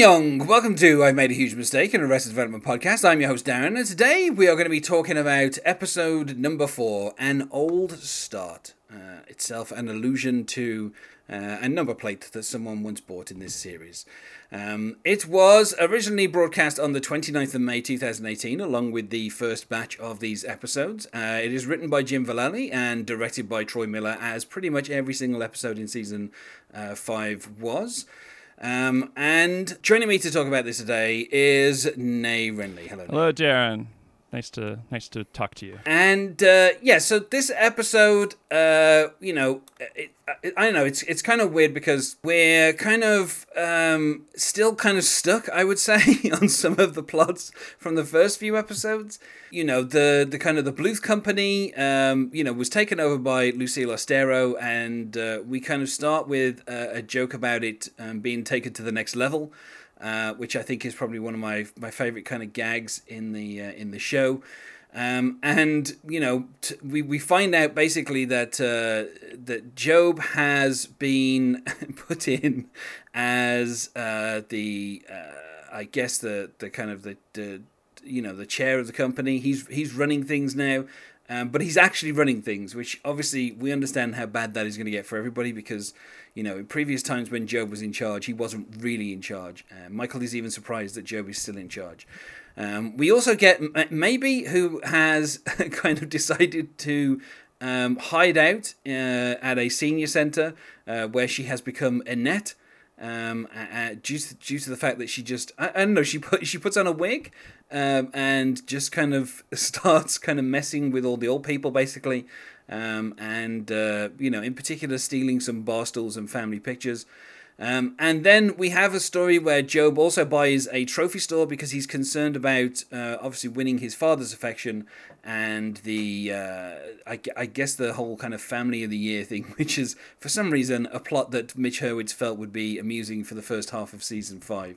Young. Welcome to I've Made a Huge Mistake in Arrested Development podcast. I'm your host Darren, and today we are going to be talking about episode number four, An Old Start. Uh, itself an allusion to uh, a number plate that someone once bought in this series. Um, it was originally broadcast on the 29th of May 2018, along with the first batch of these episodes. Uh, it is written by Jim Vallely and directed by Troy Miller, as pretty much every single episode in season uh, five was. Um, and joining me to talk about this today is Nay Renly. Hello. Hello, Darren. Nice to nice to talk to you. And uh, yeah, so this episode, uh, you know, it, it, I don't know. It's it's kind of weird because we're kind of um, still kind of stuck, I would say, on some of the plots from the first few episodes. You know, the the kind of the Bluth Company, um, you know, was taken over by Lucille Austero, and uh, we kind of start with a joke about it um, being taken to the next level. Uh, which I think is probably one of my my favorite kind of gags in the uh, in the show. Um, and you know, t- we we find out basically that uh, that Gob has been put in as uh, the uh, I guess the the kind of the, the you know the chair of the company. He's he's running things now. Um, but he's actually running things, which obviously we understand how bad that is going to get for everybody because you know, in previous times when Gob was in charge, he wasn't really in charge. Uh, Michael is even surprised that Gob is still in charge. Um, we also get Maeby who has kind of decided to um, hide out uh, at a senior centre uh, where she has become Annette. Um, uh, due to due to the fact that she just I, I don't know she put she puts on a wig um, and just kind of starts kind of messing with all the old people basically um, and uh, you know, in particular, stealing some bar stools and family pictures. Um, and then we have a story where Gob also buys a trophy store because he's concerned about uh, obviously winning his father's affection and the uh, I, I, guess the whole kind of family of the year thing, which is for some reason a plot that Mitch Hurwitz felt would be amusing for the first half of season five.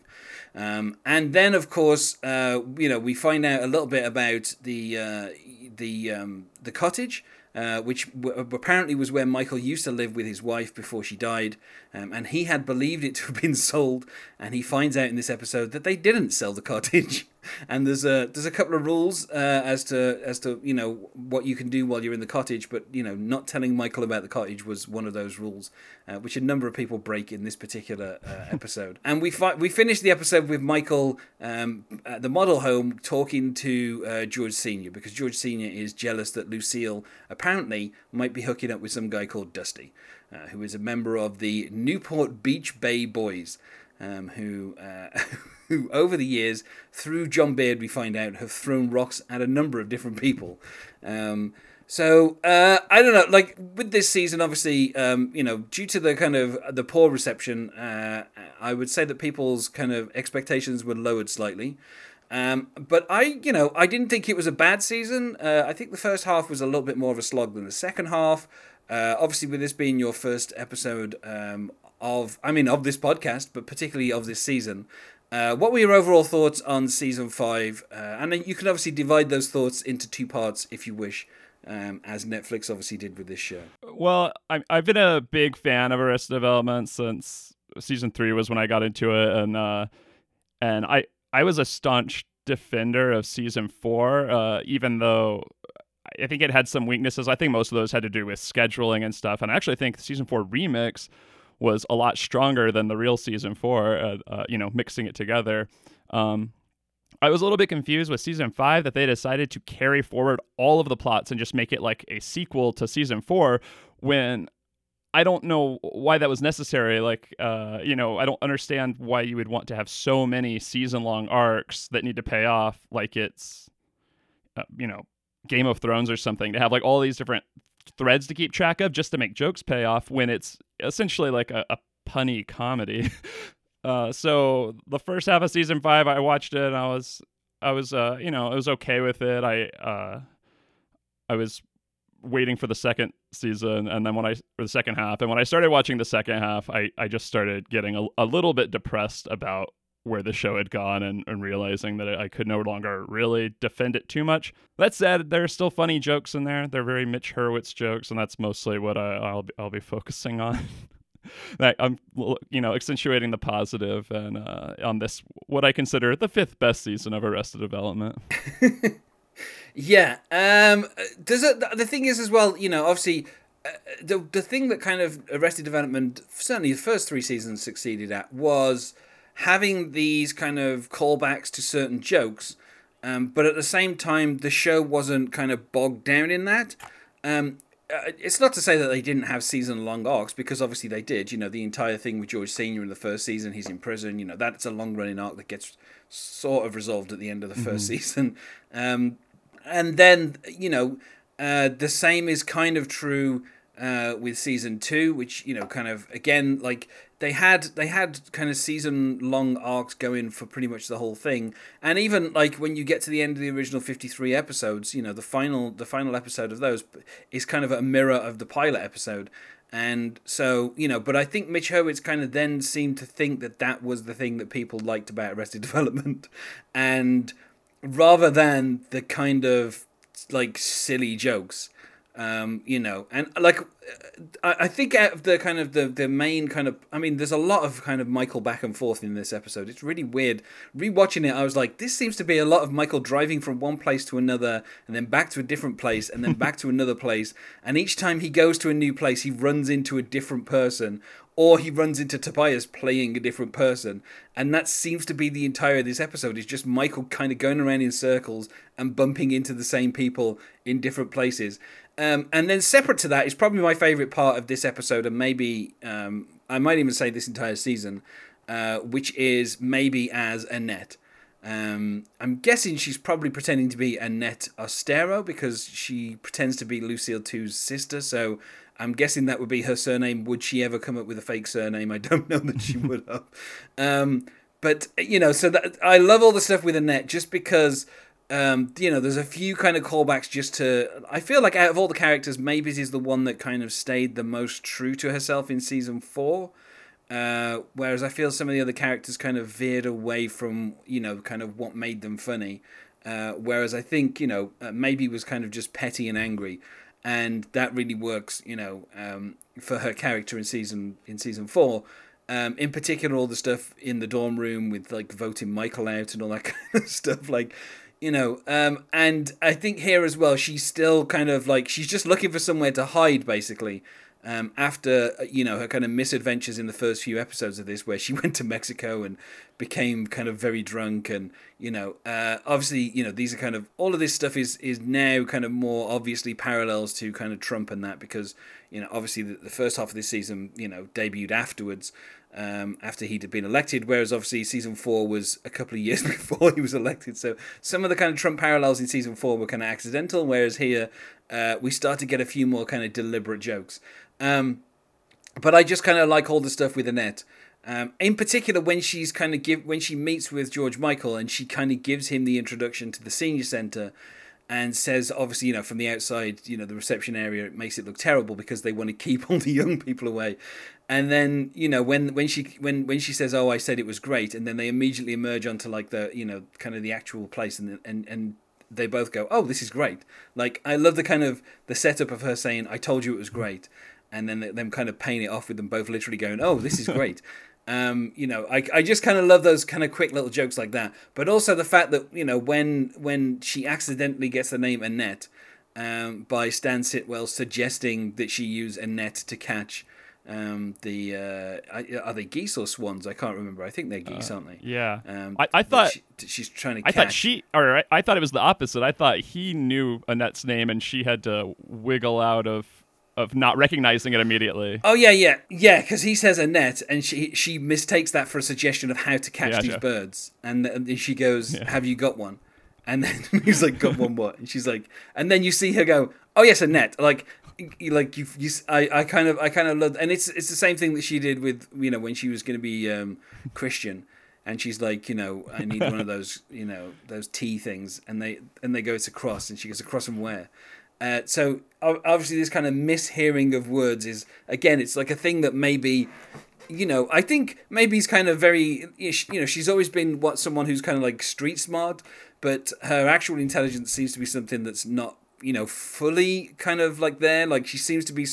Um, and then of course uh, you know we find out a little bit about the uh, the um, the cottage uh, which w- apparently was where Michael used to live with his wife before she died. Um, and he had believed it to have been sold, and he finds out in this episode that they didn't sell the cottage. And there's a there's a couple of rules uh, as to as to you know what you can do while you're in the cottage, but you know not telling Michael about the cottage was one of those rules, uh, which a number of people break in this particular uh, episode. and we fi- we finished the episode with Michael um, at the model home talking to uh, George Senior because George Senior is jealous that Lucille apparently might be hooking up with some guy called Dusty, uh, who is a member of the Newport Beach Bay Boys, um, who. Who, over the years, through John Beard, we find out, have thrown rocks at a number of different people. Um, so uh, I don't know. Like with this season, obviously, um, you know, due to the kind of the poor reception, uh, I would say that people's kind of expectations were lowered slightly. Um, but I, you know, I didn't think it was a bad season. Uh, I think the first half was a little bit more of a slog than the second half. Uh, obviously, with this being your first episode um, of, I mean, of this podcast, but particularly of this season, uh, what were your overall thoughts on season five? Uh, and you can obviously divide those thoughts into two parts if you wish, um, as Netflix obviously did with this show. Well, I, I've been a big fan of Arrested Development since season three was when I got into it, and uh, and I I was a staunch defender of season four, uh, even though I think it had some weaknesses. I think most of those had to do with scheduling and stuff, and I actually think season four remix was a lot stronger than the real season four. Uh, uh, you know, mixing it together. Um, I was a little bit confused with season five that they decided to carry forward all of the plots and just make it like a sequel to season four when I don't know why that was necessary. Like, uh, you know, I don't understand why you would want to have so many season long arcs that need to pay off like it's, uh, you know, Game of Thrones or something to have like all these different threads to keep track of just to make jokes pay off when it's essentially like a, a punny comedy. uh, so the first half of season five, I watched it and I was, I was, uh, you know, I was okay with it. I, uh, I was waiting for the second season and then when I the second half and when I started watching the second half I, I just started getting a, a little bit depressed about where the show had gone and, and realizing that I could no longer really defend it too much. That said, there are still funny jokes in there. They're very Mitch Hurwitz jokes, and that's mostly what I, will be, I'll be focusing on. I'm you know accentuating the positive and uh, on this what I consider the fifth best season of Arrested Development. yeah, um, does it? The thing is as well, you know, obviously. Uh, the the thing that kind of Arrested Development certainly the first three seasons succeeded at was having these kind of callbacks to certain jokes, um, but at the same time the show wasn't kind of bogged down in that. Um, uh, it's not to say that they didn't have season long arcs because obviously they did. You know, the entire thing with George Senior in the first season, he's in prison. You know, that's a long running arc that gets sort of resolved at the end of the 1st mm-hmm. season. Um, and then you know, uh, the same is kind of true uh, with season two, which you know, kind of again like they had they had kind of season long arcs going for pretty much the whole thing. And even like when you get to the end of the original 53 episodes you know the final the final episode of those is kind of a mirror of the pilot episode. And so you know but i think mitch hurwitz kind of then seemed to think that that was the thing that people liked about arrested development. And rather than the kind of like silly jokes um, you know, and like I, I think out of the kind of the the main kind of I mean, there's a lot of kind of Michael back and forth in this episode. It's really weird. Rewatching it, I was like, this seems to be a lot of Michael driving from one place to another, and then back to a different place, and then back to another place. And each time he goes to a new place, he runs into a different person, or he runs into Tobias playing a different person. And that seems to be the entire of this episode is just Michael kind of going around in circles and bumping into the same people in different places. Um, and then separate to that is probably my favorite part of this episode, and maybe um, I might even say this entire season, uh, which is Maeby as Annette. Um, I'm guessing she's probably pretending to be Annette Austero because she pretends to be Lucille 2's sister. So I'm guessing that would be her surname. Would she ever come up with a fake surname? I don't know that she would have. Um, but you know, so that I love all the stuff with Annette just because um, you know, there's a few kind of callbacks just to. I feel like out of all the characters, Mavis is the one that kind of stayed the most true to herself in season four. Uh, whereas I feel some of the other characters kind of veered away from, you know, kind of what made them funny. Uh, whereas I think, you know, uh, Maeby was kind of just petty and angry, and that really works, you know, um, for her character in season in season four. Um, in particular, all the stuff in the dorm room with like voting Michael out and all that kind of stuff. Like you know um, and i think here as well she's still kind of like she's just looking for somewhere to hide basically um, after uh, you know her kind of misadventures in the first few episodes of this where she went to mexico and became kind of very drunk and you know uh, obviously you know these are kind of all of this stuff is is now kind of more obviously parallels to kind of trump and that because you know obviously the, the first half of this season you know debuted afterwards um, after he'd been elected, whereas obviously season four was a couple of years before he was elected. So some of the kind of Trump parallels in season four were kind of accidental, whereas here uh, we start to get a few more kind of deliberate jokes. Um, but I just kind of like all the stuff with Annette. Um, in particular, when she's kind of give when she meets with George Michael and she kind of gives him the introduction to the senior center, and says obviously you know from the outside you know the reception area it makes it look terrible because they want to keep all the young people away and then you know when when she when when she says oh i said it was great and then they immediately emerge onto like the you know kind of the actual place and and and they both go oh this is great like i love the kind of the setup of her saying i told you it was great and then them kind of paying it off with them both literally going oh this is great um, you know, I, I just kind of love those kind of quick little jokes like that. But also the fact that you know when when she accidentally gets the name Annette um, by Stan Sitwell suggesting that she use a net to catch um, the uh, are they geese or swans? I can't remember. I think they're geese, uh, aren't they? Yeah. Um, I, I thought she, she's trying to. I thought she. Or I, I thought it was the opposite. I thought he knew Annette's name and she had to wiggle out of of not recognizing it immediately. Oh yeah, yeah, yeah. Because he says Annette, and she she mistakes that for a suggestion of how to catch these birds, and, and she goes, yeah. "Have you got one?" And then he's like, "Got one what?" And she's like, and then you see her go, "Oh yes, Annette." Like, like you, you I, I kind of, I kind of love, and it's it's the same thing that she did with you know when she was going to be um, Christian. And she's like, you know, I need one of those, you know, those tea things, and they and they go to cross, and she goes across from where, uh, so obviously, this kind of mishearing of words is again, it's like a thing that maybe, you know, I think maybe he's kind of very, you know, she's always been what someone who's kind of like street smart, but her actual intelligence seems to be something that's not you know, fully kind of like there. Like she seems to be,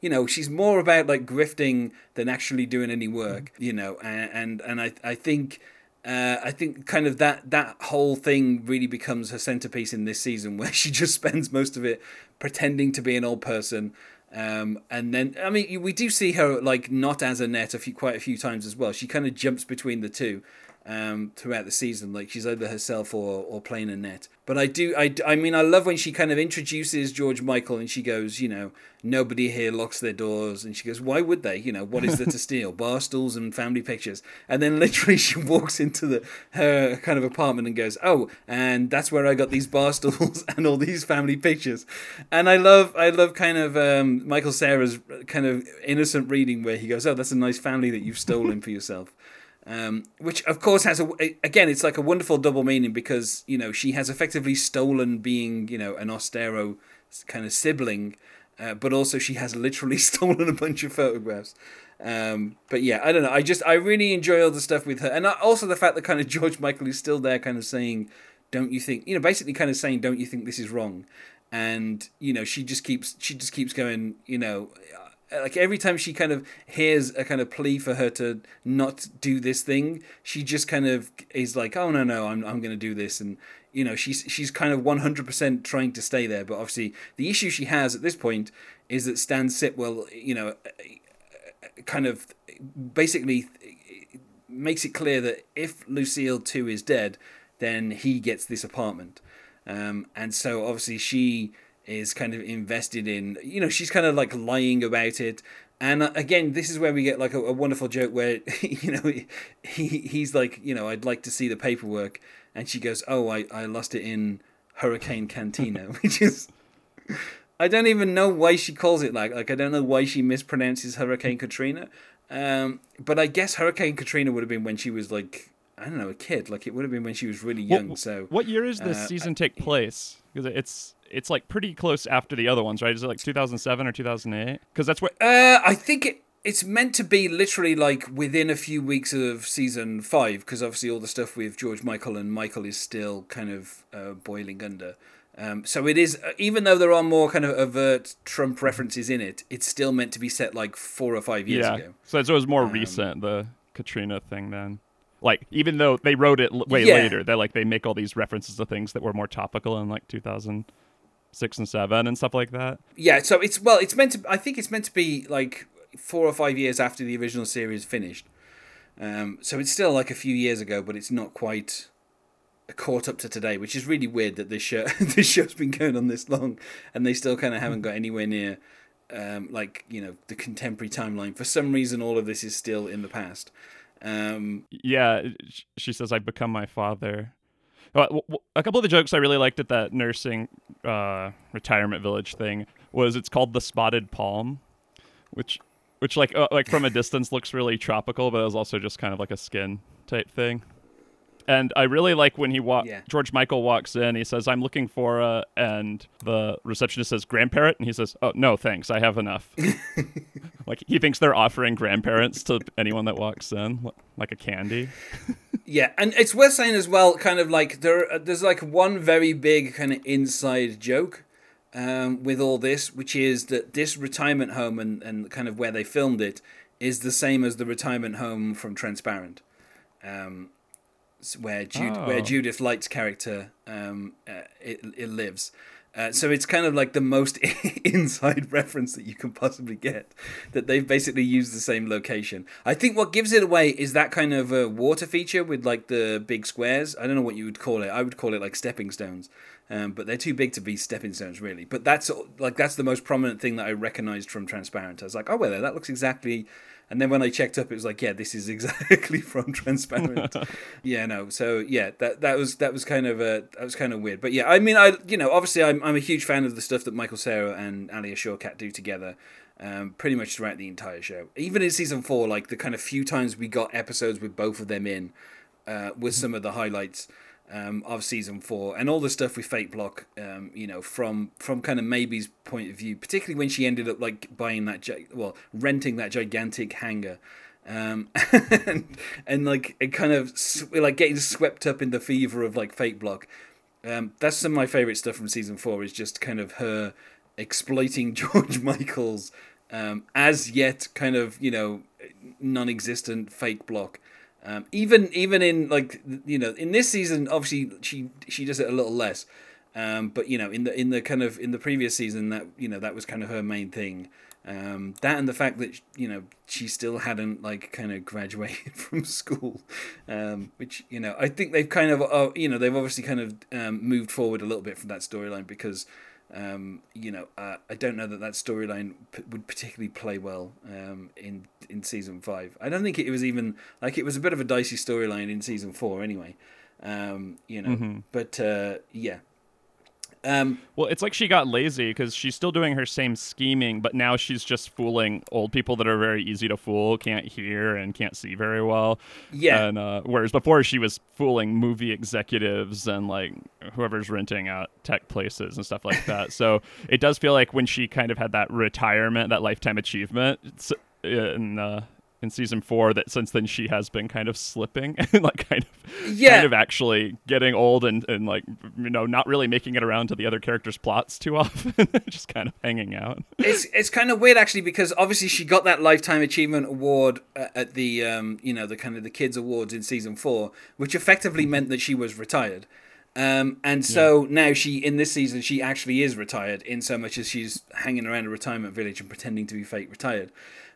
you know, she's more about like grifting than actually doing any work, you know, and and, and I I think. Uh, I think kind of that that whole thing really becomes her centerpiece in this season, where she just spends most of it pretending to be an old person, um, and then I mean we do see her like not as Annette a few quite a few times as well. She kind of jumps between the two, um, throughout the season. Like she's either herself or, or playing Annette. But I do, I, I mean, I love when she kind of introduces George Michael and she goes, you know, nobody here locks their doors. And she goes, why would they? You know, what is there to steal? Bar stools and family pictures. And then literally she walks into the her kind of apartment and goes, oh, and that's where I got these bar stools and all these family pictures. And I love, I love kind of um, Michael Cera's kind of innocent reading where he goes, oh, that's a nice family that you've stolen for yourself. Um, which of course has a again it's like a wonderful double meaning because you know she has effectively stolen being you know an Austero kind of sibling uh, but also she has literally stolen a bunch of photographs. Um, but yeah I don't know. I just I really enjoy all the stuff with her. And also the fact that kind of George Michael is still there kind of saying don't you think you know basically kind of saying don't you think this is wrong? And you know she just keeps she just keeps going you know like every time she kind of hears a kind of plea for her to not do this thing, she just kind of is like, "Oh no, no, I'm I'm going to do this," and you know she's she's kind of 100% trying to stay there. But obviously, the issue she has at this point is that Stan Sitwell, you know, kind of basically makes it clear that if Lucille 2 is dead, then he gets this apartment, um, and so obviously she is kind of invested in you know she's kind of like lying about it. And uh, again this is where we get like a, a wonderful joke where you know he he's like you know i'd like to see the paperwork. And she goes oh i, I lost it in hurricane cantina which is i don't even know why she calls it like like i don't know why she mispronounces hurricane katrina. Um, but i guess hurricane katrina would have been when she was like I don't know, a kid. Like it would have been when she was really young. What, so, what year is this uh, season take place? Because it's it's like pretty close after the other ones, right? Is it like 2007 or 2008? Because that's what. Uh, I think it, it's meant to be literally like within a few weeks of season five, because obviously all the stuff with George Michael and Michael is still kind of uh, boiling under. Um, so it is, uh, even though there are more kind of overt Trump references in it, it's still meant to be set like four or five years yeah. ago. So it was more um, recent, the Katrina thing then. Like even though they wrote it way yeah. later, they like they make all these references to things that were more topical in like 2006 and seven and stuff like that. Yeah, so it's well, it's meant to. I think it's meant to be like four or five years after the original series finished. Um, so it's still like a few years ago, but it's not quite caught up to today, which is really weird that this show this show's been going on this long, and they still kind of haven't got anywhere near um, like you know the contemporary timeline. For some reason, all of this is still in the past. Um, yeah, she says, "I've become my father." a couple of the jokes I really liked at that nursing uh, retirement village thing was it's called the spotted palm, which which like uh, like from a distance looks really tropical, but it was also just kind of like a skin type thing. And I really like when he walk. Yeah. George Michael walks in. He says, "I'm looking for a," and the receptionist says, "Grandparent," and he says, "Oh no, thanks, I have enough." like he thinks they're offering grandparents to anyone that walks in, like a candy. yeah, and it's worth saying as well, kind of like there, there's like one very big kind of inside joke um, with all this, which is that this retirement home and and kind of where they filmed it is the same as the retirement home from Transparent. Um, where Jude, oh. where Judith Light's character um, uh, it, it lives. Uh, so it's kind of like the most inside reference that you can possibly get. That they've basically used the same location. I think what gives it away is that kind of a water feature with like the big squares. I don't know what you would call it. I would call it like stepping stones. Um, but they're too big to be stepping stones, really. But that's like that's the most prominent thing that I recognized from Transparent. I was like, oh well, that looks exactly and then when I checked up, it was like, yeah, this is exactly from Transparent. yeah, no. So yeah, that that was that was kind of a that was kind of weird. But yeah, I mean, I you know, obviously, I'm I'm a huge fan of the stuff that Michael Cera and Alia Shawkat do together. Um, pretty much throughout the entire show. Even in season four, like the kind of few times we got episodes with both of them in, uh, with some of the highlights um, of season four, and all the stuff with FakeBlock, um, you know, from from kind of Maeby's point of view, particularly when she ended up like buying that, well, renting that gigantic hangar. Um, and, and like it kind of like getting swept up in the fever of like FakeBlock, Um, that's some of my favorite stuff from season four. Is just kind of her exploiting George Michael's um, as yet kind of you know non-existent fake block. Um, even even in like you know in this season, obviously she she does it a little less. Um, but you know in the in the kind of in the previous season that you know that was kind of her main thing. Um, that and the fact that you know she still hadn't like kind of graduated from school, um, which you know I think they've kind of uh, you know they've obviously kind of um, moved forward a little bit from that storyline because um, you know uh, I don't know that that storyline p- would particularly play well um, in in season five. I don't think it was even like it was a bit of a dicey storyline in season four anyway. Um, you know, mm-hmm. but uh, yeah, um, well, it's like she got lazy because she's still doing her same scheming, but now she's just fooling old people that are very easy to fool, can't hear and can't see very well. Yeah. And uh, whereas before she was fooling movie executives and like whoever's renting out tech places and stuff like that. so it does feel like when she kind of had that retirement, that lifetime achievement, in uh, in season four that since then she has been kind of slipping and like kind of yeah. kind of actually getting old and, and like you know not really making it around to the other characters plots too often just kind of hanging out it's it's kind of weird actually because obviously she got that lifetime achievement award at the um you know the kind of the kids awards in season four which effectively meant that she was retired um, and so yeah. now she, in this season, she actually is retired in so much as she's hanging around a retirement village and pretending to be fake retired.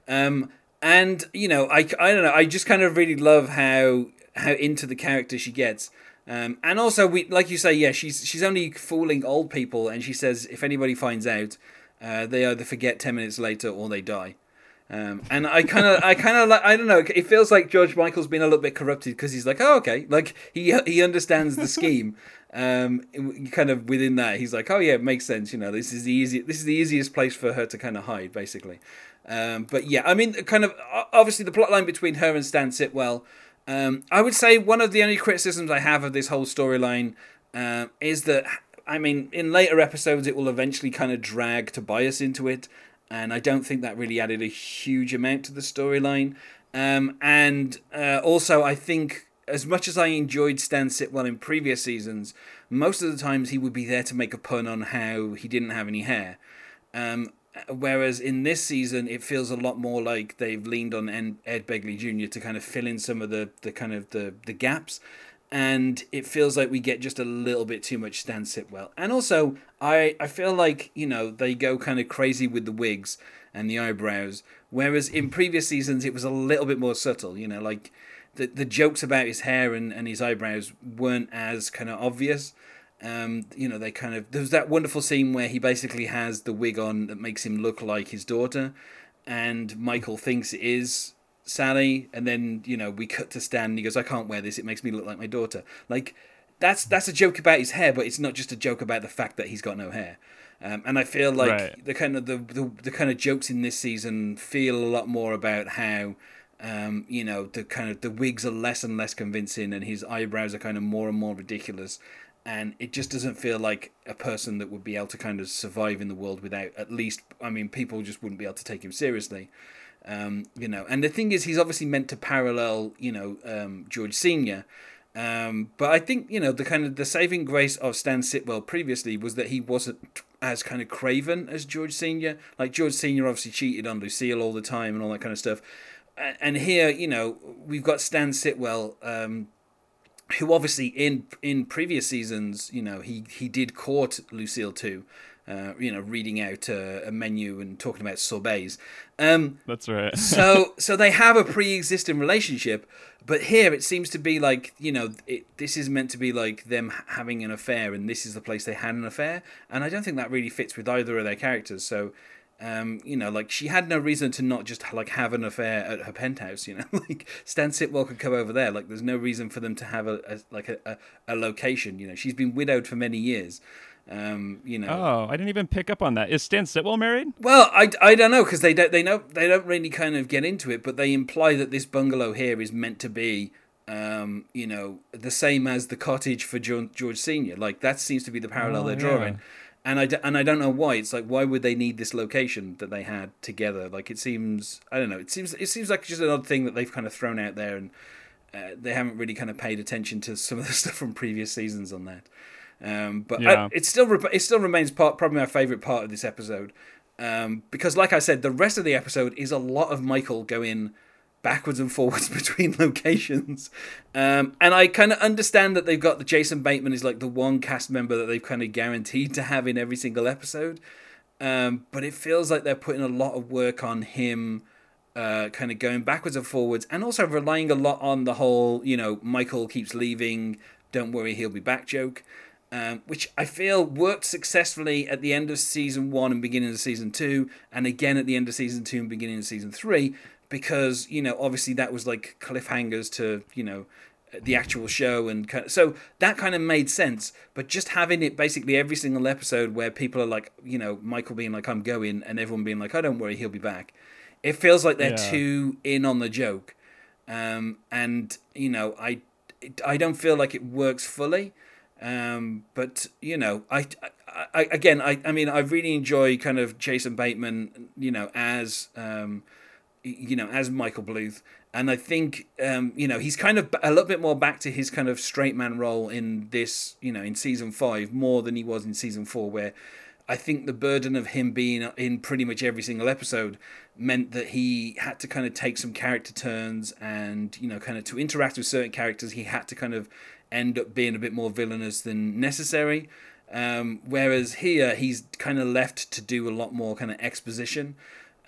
Um, and you know, I, I don't know, I just kind of really love how how into the character she gets. Um, and also, we like you say, yeah, she's she's only fooling old people, and she says if anybody finds out, uh, they either forget ten minutes later or they die. Um, and I kind of, I kind of like, I don't know. It feels like George Michael's been a little bit corrupted because he's like, oh, okay, like he he understands the scheme. Um, kind of within that, he's like, oh yeah, it makes sense. You know, this is the easy, this is the easiest place for her to kind of hide, basically. Um, but yeah, I mean, kind of obviously the plot line between her and Stan Sitwell. Um, I would say one of the only criticisms I have of this whole storyline uh, is that I mean, in later episodes, it will eventually kind of drag Tobias into it, and I don't think that really added a huge amount to the storyline. Um, and uh, also, I think as much as I enjoyed Stan Sitwell in previous seasons, most of the times he would be there to make a pun on how he didn't have any hair. Um, Whereas in this season, it feels a lot more like they've leaned on Ed Begley Jr. to kind of fill in some of the, the kind of the, the gaps. And it feels like we get just a little bit too much Stan Sitwell. And also, I, I feel like, you know, they go kind of crazy with the wigs and the eyebrows. Whereas in previous seasons, it was a little bit more subtle, you know, like the, the jokes about his hair and, and his eyebrows weren't as kind of obvious. Um, you know, they kind of there's that wonderful scene where he basically has the wig on that makes him look like his daughter, and Michael thinks it is Sally, and then you know we cut to Stan, and he goes, "I can't wear this; it makes me look like my daughter." Like that's that's a joke about his hair, but it's not just a joke about the fact that he's got no hair. Um, and I feel like right. the kind of the, the the kind of jokes in this season feel a lot more about how um, you know the kind of the wigs are less and less convincing, and his eyebrows are kind of more and more ridiculous, and it just doesn't feel like a person that would be able to kind of survive in the world without at least i mean people just wouldn't be able to take him seriously. Um, you know and the thing is he's obviously meant to parallel you know um, george senior. Um, but i think you know the kind of the saving grace of stan sitwell previously was that he wasn't as kind of craven as george senior. Like george senior obviously cheated on lucille all the time and all that kind of stuff. And here you know we've got stan sitwell um, who obviously in in previous seasons, you know, he he did court Lucille 2. Uh, you know, reading out uh, a menu and talking about sorbets. Um, That's right. so, so they have a pre-existing relationship, but here it seems to be like you know, it, this is meant to be like them having an affair, and this is the place they had an affair, and I don't think that really fits with either of their characters. So, um, you know, like she had no reason to not just like have an affair at her penthouse. You know, like Stan Sitwell could come over there. Like, there's no reason for them to have a, a like a, a, a, location. You know, she's been widowed for many years. Um, you know. Oh, I didn't even pick up on that. Is Stan Sitwell married? Well, I, I don't know because they don't they know they don't really kind of get into it, but they imply that this bungalow here is meant to be. Um, you know, the same as the cottage for George, George Senior. Like that seems to be the parallel oh, they're drawing. And I, and I don't know why. It's like why would they need this location that they had together? Like it seems I don't know. It seems it seems like just an odd thing that they've kind of thrown out there, and uh, they haven't really kind of paid attention to some of the stuff from previous seasons on that. Um, but Yeah. I, it still re- it still remains part probably my favorite part of this episode um, because, like I said, the rest of the episode is a lot of Michael going backwards and forwards between locations. Um, and I kind of understand that they've got the Jason Bateman is like the one cast member that they've kind of guaranteed to have in every single episode. Um, but it feels like they're putting a lot of work on him, uh, kind of going backwards and forwards, and also relying a lot on the whole, you know, Michael keeps leaving, don't worry, he'll be back joke. Um, which I feel worked successfully at the end of season one and beginning of season two, and again at the end of season two and beginning of season three, because you know obviously that was like cliffhangers to you know the actual show and kind of, so that kind of made sense but just having it basically every single episode where people are like you know michael being like i'm going and everyone being like oh don't worry he'll be back it feels like they're Yeah. too in on the joke um, and you know i i don't feel like it works fully um, but you know I, I, I again I, I mean i really enjoy kind of jason bateman you know as um, you know, as Michael Bluth. And I think, um, you know, he's kind of a little bit more back to his kind of straight man role in this, you know, in season five, more than he was in season four, where I think the burden of him being in pretty much every single episode meant that he had to kind of take some character turns and, you know, kind of to interact with certain characters, he had to kind of end up being a bit more villainous than necessary. Um, whereas here, he's kind of left to do a lot more kind of exposition.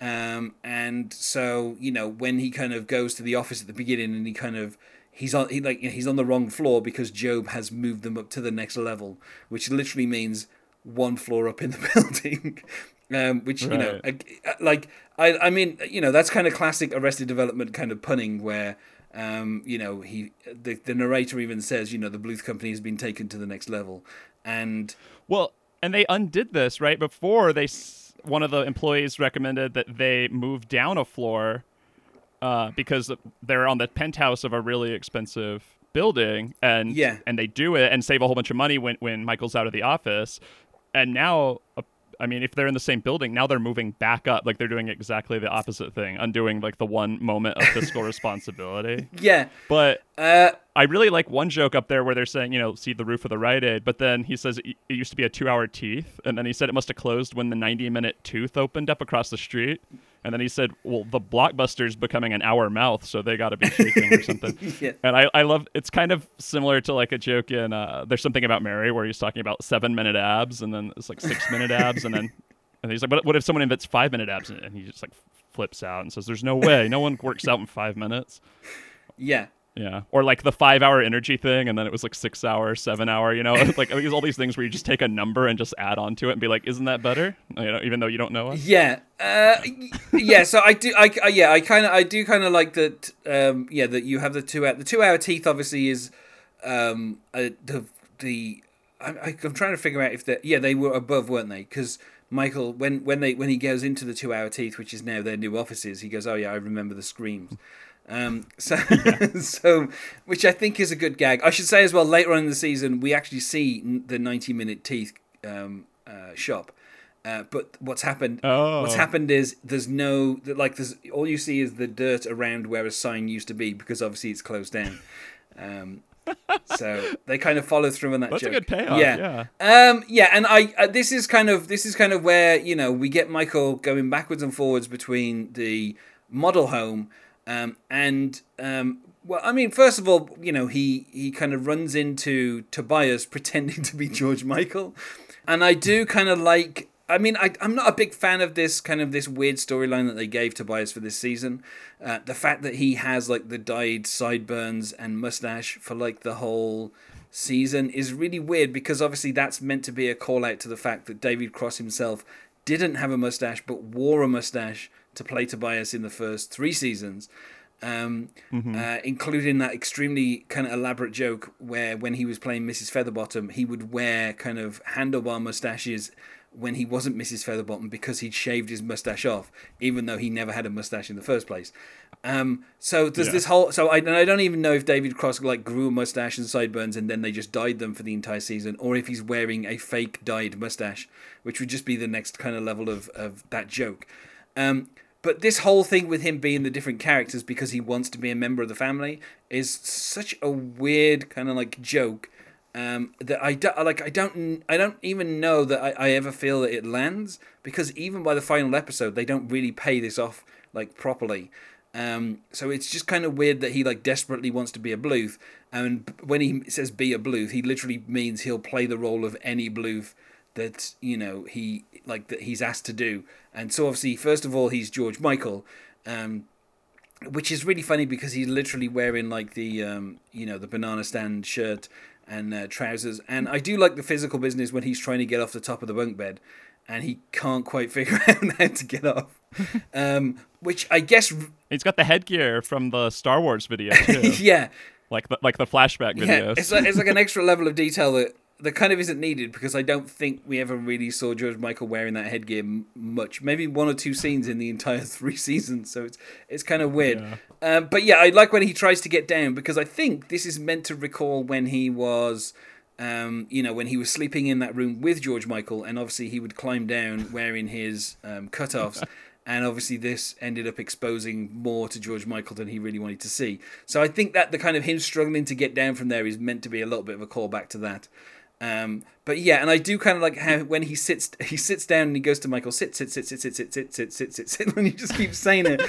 Um, and so you know when he kind of goes to the office at the beginning and he kind of he's on he like he's on the wrong floor because Gob has moved them up to the next level, which literally means one floor up in the building. Um, which you know, like I, I mean, you know, that's kind of classic Arrested Development kind of punning, where um, you know, he the, the narrator even says, you know, the Bluth company has been taken to the next level, and Well, and they undid this right before they. One of the employees recommended that they move down a floor uh, because they're on the penthouse of a really expensive building, and Yeah. and they do it and save a whole bunch of money when when Michael's out of the office, and now. I mean, if they're in the same building, now they're moving back up. Like they're doing exactly the opposite thing, undoing like the one moment of fiscal responsibility. yeah, But uh, I really like one joke up there where they're saying, you know, see the roof of the Rite Aid, but then he says it it used to be a two-hour teeth, and then he said it must have closed when the 90-minute tooth opened up across the street, and then he said, well, the blockbuster's becoming an hour mouth, so they got to be shaking or something. Yeah. And I, I love it's kind of similar to like a joke in uh, There's Something About Mary where he's talking about seven-minute abs, and then it's like six-minute abs, and then and he's like, what, what if someone invents five-minute abs, and he just like flips out and says, there's no way, no one works out in five minutes. yeah. Yeah, or like the five-hour energy thing, and then it was like six hour, seven hour. You know, like there's all these things where you just take a number and just add on to it and be like, "Isn't that better?" You know, even though you don't know it. Yeah, uh, yeah. So I do, I, I yeah, I kind of, I do kind of like that. Um, yeah, that you have the two hour, the two hour teeth. Obviously, is um, uh, the the. I'm, I- I'm trying to figure out if they, yeah, they were above, weren't they? Because Michael, when when they when he goes into the two hour teeth, which is now their new offices, he goes, oh yeah, I remember the screams. Um, so, so, which I think is a good gag. I should say as well. Later on in the season, we actually see the ninety-minute teeth um, uh, shop. Uh, but what's happened? Oh. What's happened is there's no like there's all you see is the dirt around where a sign used to be because obviously it's closed down. Um, so they kind of follow through on that. That's a good payoff, Yeah, um, yeah, and I uh, this is kind of this is kind of where you know we get Michael going backwards and forwards between the model home um, and um, well, I mean, first of all, you know, he he kind of runs into Tobias pretending to be George Michael, and I do kind of like. I mean, I, I'm not a big fan of this kind of this weird storyline that they gave Tobias for this season. Uh, the fact that he has like the dyed sideburns and mustache for like the whole season is really weird because obviously that's meant to be a call out to the fact that David Cross himself didn't have a mustache but wore a mustache to play Tobias in the first three seasons. Um, uh, including that extremely kind of elaborate joke where when he was playing Mrs. Featherbottom, he would wear kind of handlebar mustaches when he wasn't Mrs. Featherbottom because he'd shaved his mustache off, even though he never had a mustache in the first place. Um, so there's Yeah. this whole. So I, I don't even know if David Cross like grew a mustache and sideburns and then they just dyed them for the entire season, or if he's wearing a fake dyed mustache, which would just be the next kind of level of of that joke. Um, but this whole thing with him being the different characters because he wants to be a member of the family is such a weird kind of like joke. um, that I don't like. I don't. I don't even know that I, I ever feel that it lands because even by the final episode, they don't really pay this off like properly. Um, so it's just kind of weird that he like desperately wants to be a Bluth, and when he says be a Bluth, he literally means he'll play the role of any Bluth that you know he like that he's asked to do. And so obviously, first of all, he's George Michael, um, which is really funny because he's literally wearing like the um, you know the banana stand shirt and uh, trousers. And I do like the physical business when he's trying to get off the top of the bunk bed and he can't quite figure out how to get off. Um, which I guess he's got the headgear from the Star Wars video too. yeah, like the like the flashback videos. Yeah, it's like it's like an extra level of detail that that kind of isn't needed because I don't think we ever really saw George Michael wearing that headgear m- much. Maybe one or two scenes in the entire three seasons, so it's it's kind of weird. Yeah. Um, but yeah, I like when he tries to get down because I think this is meant to recall when he was. Um, you know, when he was sleeping in that room with George Michael, and obviously he would climb down wearing his um, cutoffs, and obviously this ended up exposing more to George Michael than he really wanted to see. So I think that the kind of him struggling to get down from there is meant to be a little bit of a callback to that. Um, but yeah, and I do kind of like how when he sits, he sits down and he goes to Michael, sit, sit, sit, sit, sit, sit, sit, sit, sit, sit, sit, and he just keeps saying it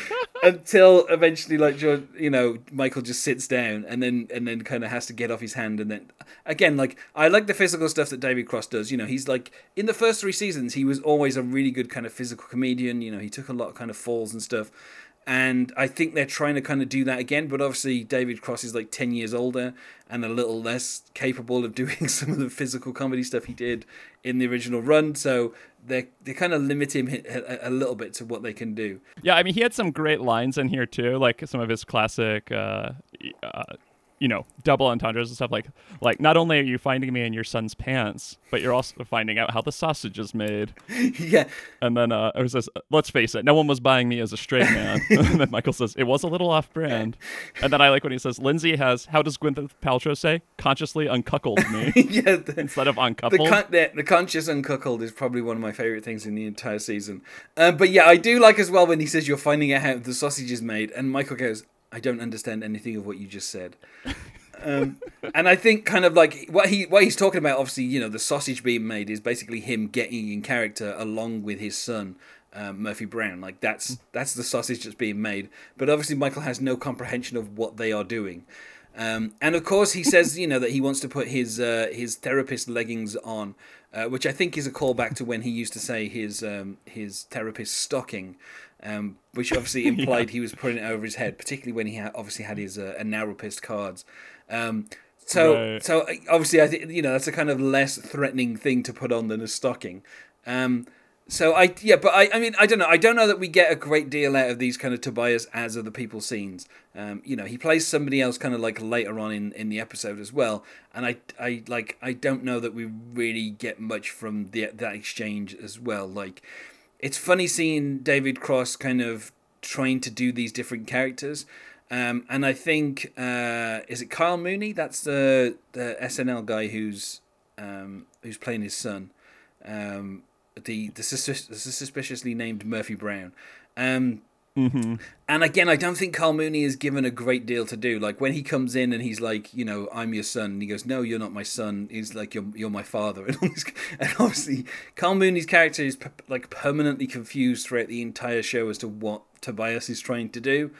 until eventually, like George, you know, Michael just sits down and then and then kind of has to get off his hand, and then again, like I like the physical stuff that David Cross does. You know, he's like in the first three seasons, he was always a really good kind of physical comedian. You know, he took a lot of kind of falls and stuff and I think they're trying to kind of do that again. But obviously, David Cross is like ten years older and a little less capable of doing some of the physical comedy stuff he did in the original run. So they they kind of limit him a, a, little bit to what they can do. Yeah, I mean, he had some great lines in here too, like some of his classic. Uh, uh, you know double entendres and stuff like like not only are you finding me in your son's pants but you're also finding out how the sausage is made. Yeah. And then uh it says let's face it no one was buying me as a straight man. And then michael says it was a little off brand and then i like when he says lindsay has how does gwyneth paltrow say? consciously uncuckolded me yeah the, instead of uncoupled. the, con- the, the, conscious uncuckold is probably one of my favorite things in the entire season. Um, but yeah i do like as well when he says you're finding out how the sausage is made and michael goes I don't understand anything of what you just said. Um, and I think kind of like what he what he's talking about, obviously, you know, the sausage being made is basically him getting in character along with his son. Um, Murphy Brown, like that's that's the sausage that's being made, but obviously Michael has no comprehension of what they are doing, um, and of course he says you know that he wants to put his uh, his therapist leggings on, uh, which I think is a callback to when he used to say his um, his therapist stocking, um, which obviously implied yeah. he was putting it over his head, particularly when he obviously had his uh, analrapist cards. Um, so, right. so uh, obviously, I think you know that's a kind of less threatening thing to put on than a stocking. Um, so I yeah, but I I mean I don't know I don't know that we get a great deal out of these kind of Tobias as other people scenes. Um, you know he plays somebody else kind of like later on in, in the episode as well, and I I like I don't know that we really get much from the that exchange as well. Like it's funny seeing David Cross kind of trying to do these different characters. Um, and I think uh, is it Kyle Mooney? That's the the SNL guy who's um, who's playing his son, um, the the, the suspiciously named Murphy Brown. Um, Mm-hmm. And again, I don't think Kyle Mooney is given a great deal to do. Like when he comes in and he's like, you know, I'm your son, and he goes, no, you're not my son. He's like, you're you're my father, and, and obviously, Kyle Mooney's character is like permanently confused throughout the entire show as to what Tobias is trying to do.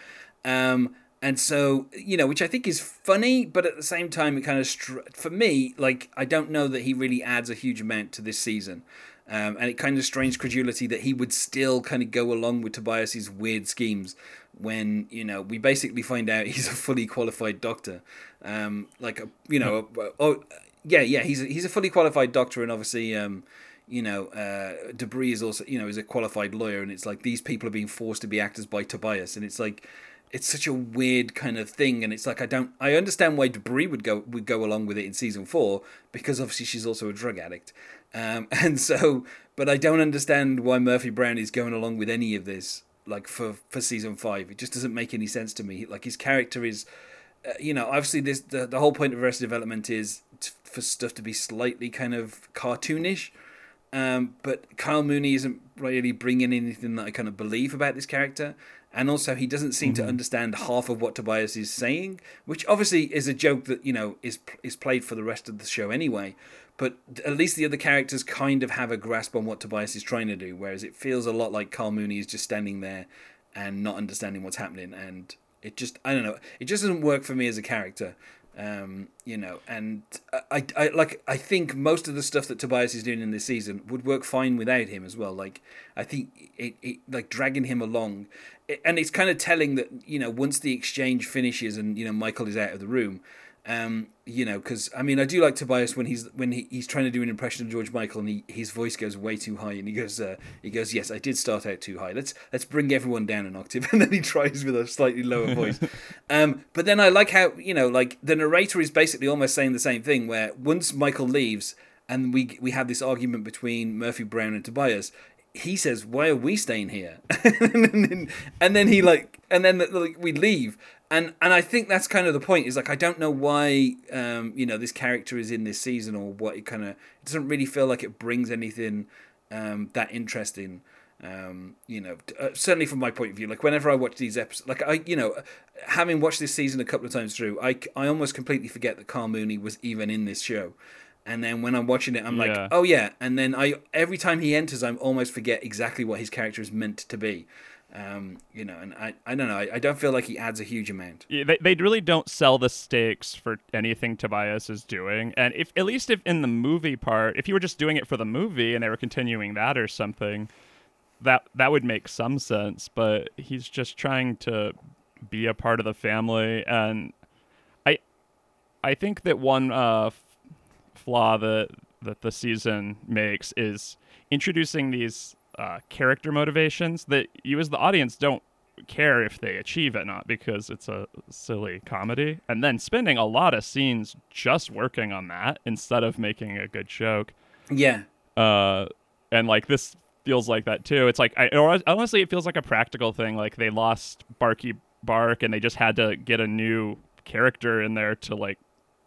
Um, and so, you know, which I think is funny, but at the same time, it kind of, str- for me, like, I don't know that he really adds a huge amount to this season. Um, and it kind of strains credulity that he would still kind of go along with Tobias's weird schemes when you know we basically find out he's a fully qualified doctor, um, like a, you know, a, oh yeah, yeah, he's a, he's a fully qualified doctor, and obviously. Um, you know, uh, DeBrie is also, you know, is a qualified lawyer, and it's like these people are being forced to be actors by Tobias, and it's like, it's such a weird kind of thing, and it's like I don't, I understand why DeBrie would go would go along with it in season four because obviously she's also a drug addict, um, and so, but I don't understand why Murphy Brown is going along with any of this, like for for season five. It just doesn't make any sense to me. Like his character is, uh, you know, obviously this the the whole point of Arrested Development is t- for stuff to be slightly kind of cartoonish. Um, but Kyle Mooney isn't really bringing anything that I kind of believe about this character. And also, he doesn't seem mm-hmm. to understand half of what Tobias is saying, which obviously is a joke that you know is is played for the rest of the show anyway. But at least the other characters kind of have a grasp on what Tobias is trying to do, whereas it feels a lot like Kyle Mooney is just standing there and not understanding what's happening, and it just I don't know, it just doesn't work for me as a character. Um, you know, and I, I like I think most of the stuff that Tobias is doing in this season would work fine without him as well. Like I think it, it like dragging him along, and it's kind of telling that you know once the exchange finishes and you know Michael is out of the room, um, you know, because I mean, I do like Tobias when he's when he, he's trying to do an impression of George Michael, and he, his voice goes way too high, and he goes, uh, he goes, yes, I did start out too high. Let's let's bring everyone down an octave, and then he tries with a slightly lower voice. um, but then I like how you know, like the narrator is basically almost saying the same thing, where once Michael leaves, and we we have this argument between Murphy Brown and Tobias, he says, "Why are we staying here?" and, then, and then he like, and then like, we leave, and and I think that's kind of the point. Is like I don't know why um, you know this character is in this season or what it kind of it doesn't really feel like it brings anything um, that interesting. Um, you know, uh, certainly from my point of view, like whenever I watch these episodes, like I, you know, having watched this season a couple of times through, I, I almost completely forget that Kyle Mooney was even in this show. And then when I'm watching it, I'm yeah. like, oh yeah. And then I every time he enters, I almost forget exactly what his character is meant to be. Um, you know, and I, I don't know. I, I don't feel like he adds a huge amount. Yeah, they, they really don't sell the stakes for anything Tobias is doing. And if at least if in the movie part, if you were just doing it for the movie and they were continuing that or something, that that would make some sense. But he's just trying to be a part of the family, and I I think that one uh, flaw that that the season makes is introducing these uh, character motivations that you as the audience don't care if they achieve it not because it's a silly comedy. And then spending a lot of scenes just working on that instead of making a good joke. Yeah. Uh and like this feels like that too. It's like i honestly it feels like a practical thing. Like they lost barky bark and they just had to get a new character in there to like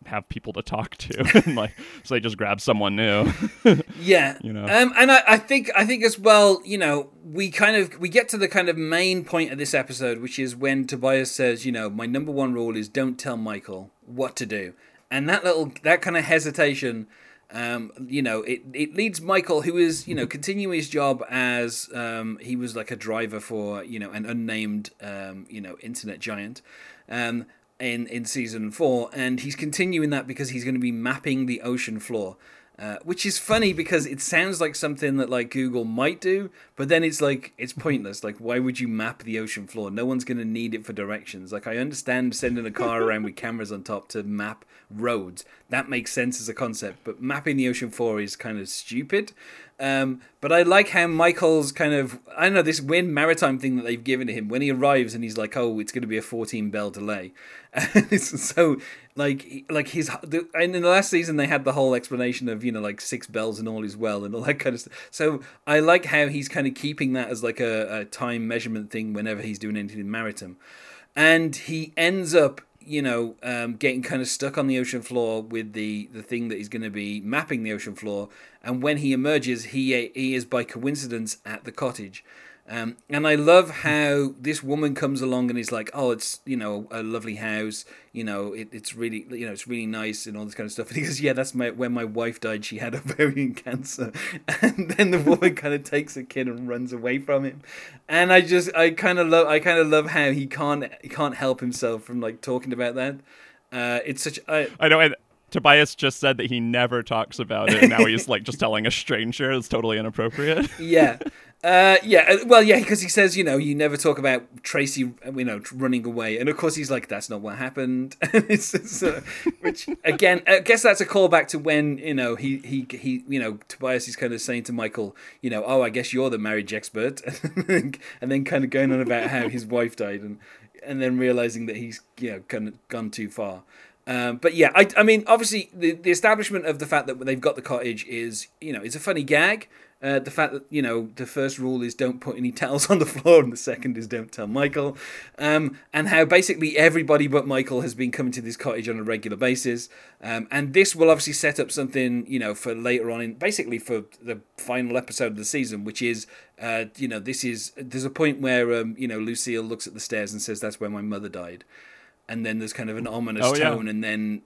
have people to talk to. And like so they just grab someone new. Yeah. You know. Um, and I, I think i think as well you know we kind of we get to the kind of main point of this episode which is when tobias says you know my number one rule is don't tell michael what to do. And that little that kind of hesitation um, you know, it, it leads Michael, who is, you know, continuing his job as um, he was like a driver for, you know, an unnamed, um, you know, internet giant. Um, in in season four, and he's continuing that because he's going to be mapping the ocean floor. Uh, which is funny because it sounds like something that like Google might do, but then it's like it's pointless. Like, why would you map the ocean floor? No one's going to need it for directions. Like, I understand sending a car around with cameras on top to map roads. That makes sense as a concept, but mapping the ocean floor is kind of stupid. Um, but I like how Michael's kind of I don't know this wind maritime thing that they've given to him when he arrives and he's like, oh, it's going to be a 14 bell delay, so like like his and in the last season they had the whole explanation of you know like six bells and all is well and all that kind of stuff. So I like how he's kind of keeping that as like a, a time measurement thing whenever he's doing anything in maritime, and he ends up you know, um, getting kind of stuck on the ocean floor with the, the thing that he's going to be mapping the ocean floor. And when he emerges, he he is by coincidence at the cottage. Um, and I love how this woman comes along and is like, "Oh, it's you know a lovely house. You know, it, it's really you know it's really nice and all this kind of stuff." And he goes, "Yeah, that's my when my wife died. She had ovarian cancer." And then the woman kind of takes a kid and runs away from him. And I just I kind of love I kind of love how he can't he can't help himself from like talking about that. Uh, it's such I, I know. Tobias just said that he never talks about it. And now he's like just telling a stranger. It's totally inappropriate. yeah, uh, yeah, uh, well, yeah, because he says, you know, you never talk about Tracy, you know, running away, and of course he's like, that's not what happened. it's, uh, which again, I guess that's a callback to when you know he he he, you know, Tobias is kind of saying to Michael, you know, oh, I guess you're the marriage expert, and then kind of going on about how his wife died, and and then realizing that he's you know kind of gone too far. Um, but yeah, I, I mean, obviously, the, the establishment of the fact that they've got the cottage is, you know, it's a funny gag. Uh, the fact that you know the first rule is don't put any towels on the floor, and the second is don't tell Michael, um, and how basically everybody but Michael has been coming to this cottage on a regular basis, um, and this will obviously set up something you know for later on in basically for the final episode of the season, which is uh, you know this is there's a point where um, you know Lucille looks at the stairs and says that's where my mother died, and then there's kind of an ominous Oh, yeah. tone, and then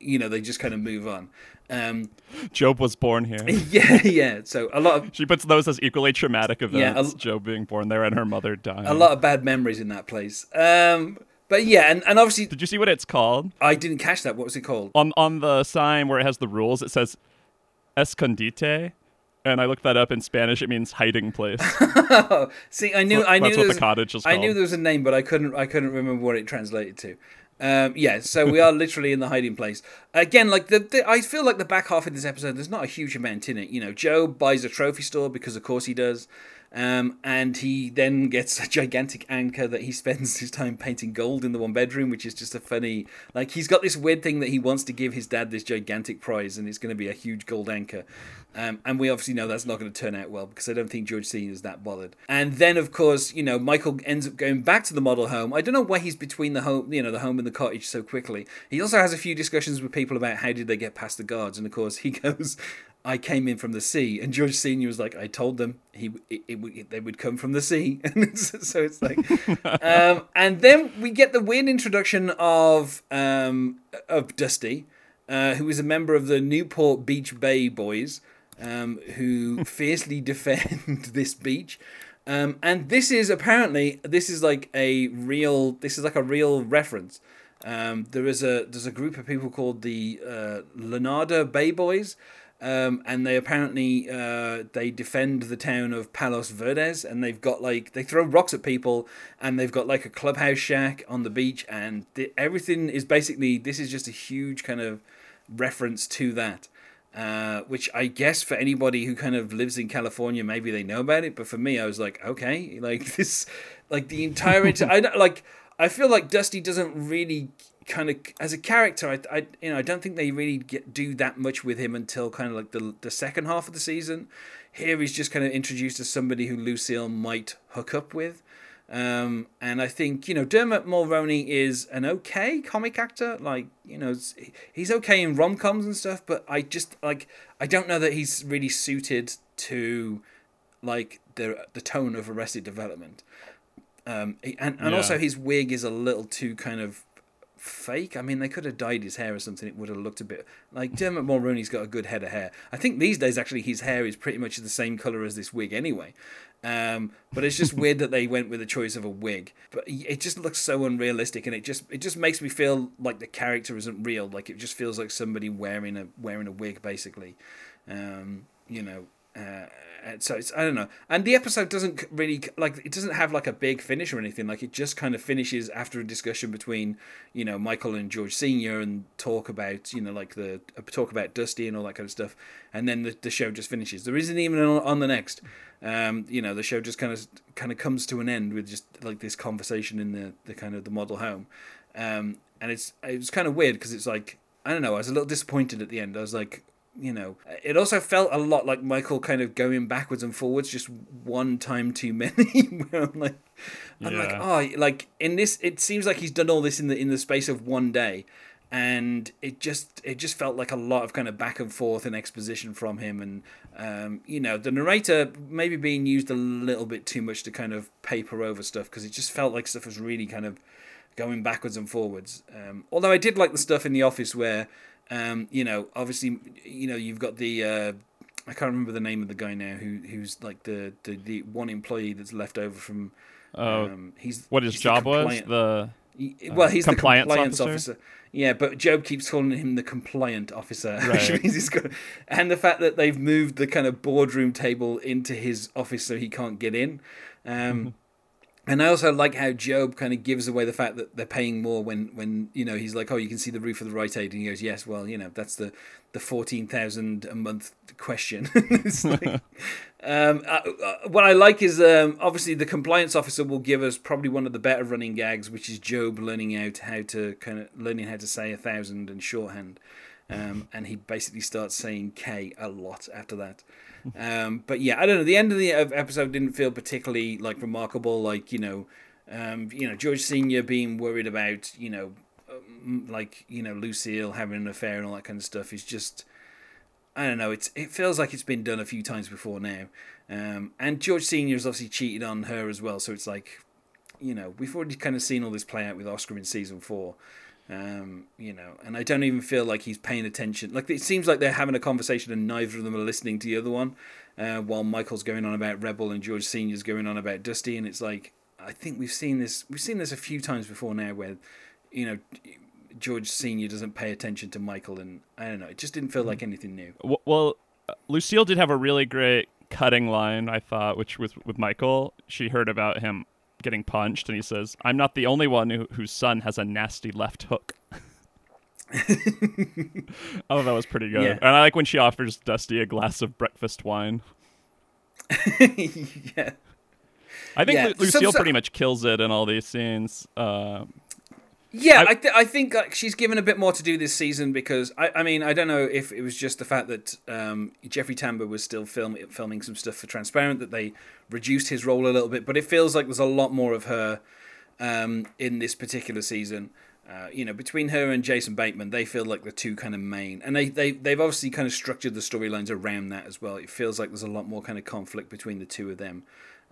you know they just kind of move on. Um, Gob was born here. yeah, yeah. So a lot of She puts those as equally traumatic Yeah, events. a- Gob being born there and her mother dying. a lot of bad memories in that place. Um, but yeah, and, and obviously Did you see what it's called? I didn't catch that. What was it called? On on the sign where it has the rules, it says escondite. And I looked that up in Spanish. It means hiding place. See, I knew I knew That's there what was, the cottage is I called. knew there was a name, but I couldn't I couldn't remember what it translated to. Um, yeah, so we are literally in the hiding place again. Like the, the, I feel like the back half of this episode, there's not a huge amount in it. You know, Joe buys a trophy store because, of course, he does, um, and he then gets a gigantic anchor that he spends his time painting gold in the one bedroom, which is just a funny. Like he's got this weird thing that he wants to give his dad this gigantic prize, and it's going to be a huge gold anchor. Um, and we obviously know that's not going to turn out well because I don't think George Senior is that bothered. And then, of course, you know, Michael ends up going back to the model home. I don't know why he's between the home, you know, the home and the cottage so quickly. He also has a few discussions with people about how did they get past the guards, and of course, he goes, "I came in from the sea," and George Senior was like, "I told them he it, it, would- they would come from the sea," and so it's like, um, and then we get the weird introduction of um, of Dusty. Uh, who is a member of the Newport Beach Bay Boys, um, who fiercely defend this beach. Um, and this is apparently this is like a real this is like a real reference. Um, there is a there's a group of people called the uh, Lunada Bay Boys, um, and they apparently uh, they defend the town of Palos Verdes, and they've got like they throw rocks at people, and they've got like a clubhouse shack on the beach, and the, everything is basically this is just a huge kind of reference to that. Uh, which I guess for anybody who kind of lives in California, maybe they know about it. But for me, I was like, okay, like this, like the entire, inter- I like. I feel like Dusty doesn't really kind of as a character. I, I you know, I don't think they really get do that much with him until kind of like the the second half of the season. Here he's just kind of introduced as somebody who Lucille might hook up with. Um, and I think you know Dermot Mulroney is an okay comic actor. Like you know, he's okay in rom coms and stuff. But I just like I don't know that he's really suited to like the the tone of Arrested Development. Um, and and Yeah. also his wig is a little too kind of fake. I mean, they could have dyed his hair or something. It would have looked a bit like Dermot Mulroney's got a good head of hair. I think these days actually his hair is pretty much the same color as this wig anyway. Um, but it's just weird that they went with the choice of a wig. But it just looks so unrealistic, and it just it just makes me feel like the character isn't real. Like it just feels like somebody wearing a wearing a wig, basically. Um, you know. Uh, so it's I don't know, and the episode doesn't really like it doesn't have like a big finish or anything. Like it just kind of finishes after a discussion between you know Michael and George Senior and talk about you know like the uh, talk about Dusty and all that kind of stuff, and then the, the show just finishes. There isn't even on, on the next. Um, you know the show just kind of kind of comes to an end with just like this conversation in the the kind of the model home, um, and it's it was kind of weird because it's like I don't know I was a little disappointed at the end. I was like you know, it also felt a lot like Michael kind of going backwards and forwards, just one time too many. where I'm like, I'm like, oh, like in this, it seems like he's done all this in the in the space of one day, and it just it just felt like a lot of kind of back and forth and exposition from him, and um, you know, the narrator maybe being used a little bit too much to kind of paper over stuff because it just felt like stuff was really kind of going backwards and forwards. Um, although I did like the stuff in the office where, um, you know, obviously, you know, you've got the uh, I can't remember the name of the guy now who who's like the the, the one employee that's left over from. Oh, um, he's what his he's the job was? The he- well, he's compliance the compliance officer? officer? Yeah, but Gob keeps calling him the compliant officer, which means he's got. And the fact that they've moved the kind of boardroom table into his office so he can't get in. Um, and I also like how Gob kind of gives away the fact that they're paying more when, when you know he's like, oh, you can see the roof of the Rite Aid, and he goes, yes, well, you know, that's the the fourteen thousand a month question. like, um, uh, uh, what I like is um, obviously the compliance officer will give us probably one of the better running gags, which is Gob learning out how to kind of learning how to say a thousand and shorthand. Um, and he basically starts saying K a lot after that. Um, but yeah, I don't know. The end of the episode didn't feel particularly like remarkable. Like you know, um, you know George Senior being worried about you know, um, like you know Lucille having an affair and all that kind of stuff is just. I don't know. It's it feels like it's been done a few times before now, um, and George Senior has obviously cheated on her as well. So it's like, you know, we've already kind of seen all this play out with Oscar in season four. Um, you know, and I don't even feel like he's paying attention. Like it seems like they're having a conversation and neither of them are listening to the other one. Uh, while Michael's going on about Rebel and George Senior's going on about Dusty, and it's like I think we've seen this. We've seen this a few times before now, where you know George Senior doesn't pay attention to Michael, and I don't know. It just didn't feel like anything new. Well, uh, Lucille did have a really great cutting line, I thought, which was with Michael. She heard about him getting punched, and he says, "I'm not the only one who, whose son has a nasty left hook." oh, that was pretty good. Yeah. And I like when she offers Dusty a glass of breakfast wine. yeah. I think yeah. Lucille so, pretty much kills it in all these scenes. Uh, yeah, I, I, th- I think like, she's given a bit more to do this season because I, I mean I don't know if it was just the fact that um, Jeffrey Tambor was still film- filming some stuff for Transparent that they reduced his role a little bit, but it feels like there's a lot more of her um, in this particular season. Uh, you know, between her and Jason Bateman, they feel like the two kind of main, and they they they've obviously kind of structured the storylines around that as well. It feels like there's a lot more kind of conflict between the two of them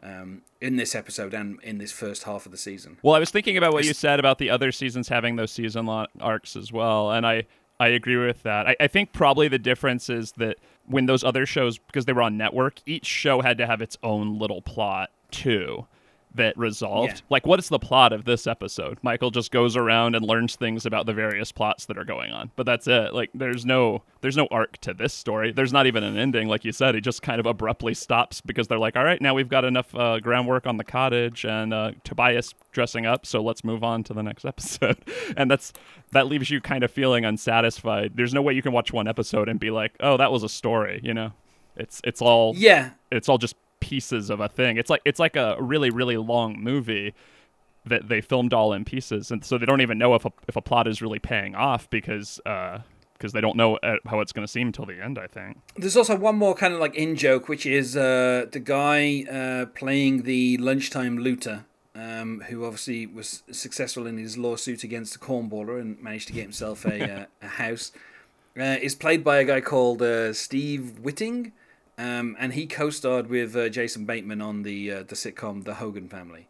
um, in this episode and in this first half of the season. Well, I was thinking about what you said about the other seasons having those season arcs as well, and I I agree with that. I, I think probably the difference is that when those other shows, because they were on network, each show had to have its own little plot too that resolved. Yeah. Like, what is the plot of this episode? Michael just goes around and learns things about the various plots that are going on, but that's it. Like, there's no there's no arc to this story. There's not even an ending, like you said. It just kind of abruptly stops because they're like, all right, now we've got enough uh, groundwork on the cottage and uh, Tobias dressing up, so let's move on to the next episode. and that's that leaves you kind of feeling unsatisfied. There's no way you can watch one episode and be like, oh, that was a story, you know. It's it's all yeah. It's all just pieces of a thing. It's like it's like a really really long movie that they filmed all in pieces, and so they don't even know if a if a plot is really paying off because uh, because they don't know uh, how it's going to seem until the end. I think there's also one more kind of like in joke, which is uh, the guy uh, playing the lunchtime looter. Um, who obviously was successful in his lawsuit against the cornballer and managed to get himself a, uh, a house, uh, is played by a guy called Steve Witting, um, and he co-starred with uh, Jason Bateman on the uh, the sitcom The Hogan Family.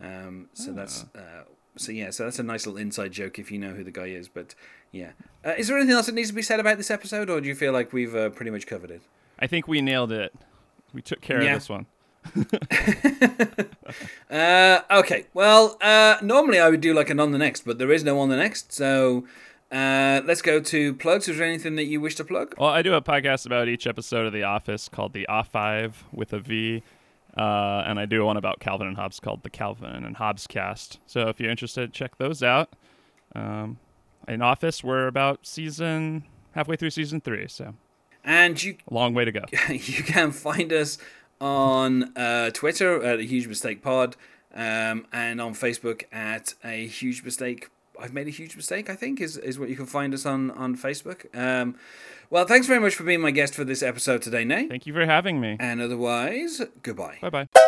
Um, so oh. that's uh, so yeah, so that's a nice little inside joke if you know who the guy is. But yeah, uh, is there anything else that needs to be said about this episode, or do you feel like we've uh, pretty much covered it? I think we nailed it. We took care yeah. of this one. uh, okay, well, uh, normally I would do like an on the next, but there is no on the next, so uh, let's go to plugs. Is there anything that you wish to plug? Well, I do a podcast about each episode of The Office called The Off Five with a V. Uh, and I do one about Calvin and Hobbes called the Calvin and Hobbes Cast. So if you're interested, check those out. Um, in Office, we're about season halfway through season three, so and you a long way to go. You can find us on uh, Twitter at a huge mistake pod, um, and on Facebook at a huge mistake I've made a huge mistake. I think is is what you can find us on on Facebook. Um, well, thanks very much for being my guest for this episode today, Nay. Thank you for having me. And otherwise, goodbye. Bye bye.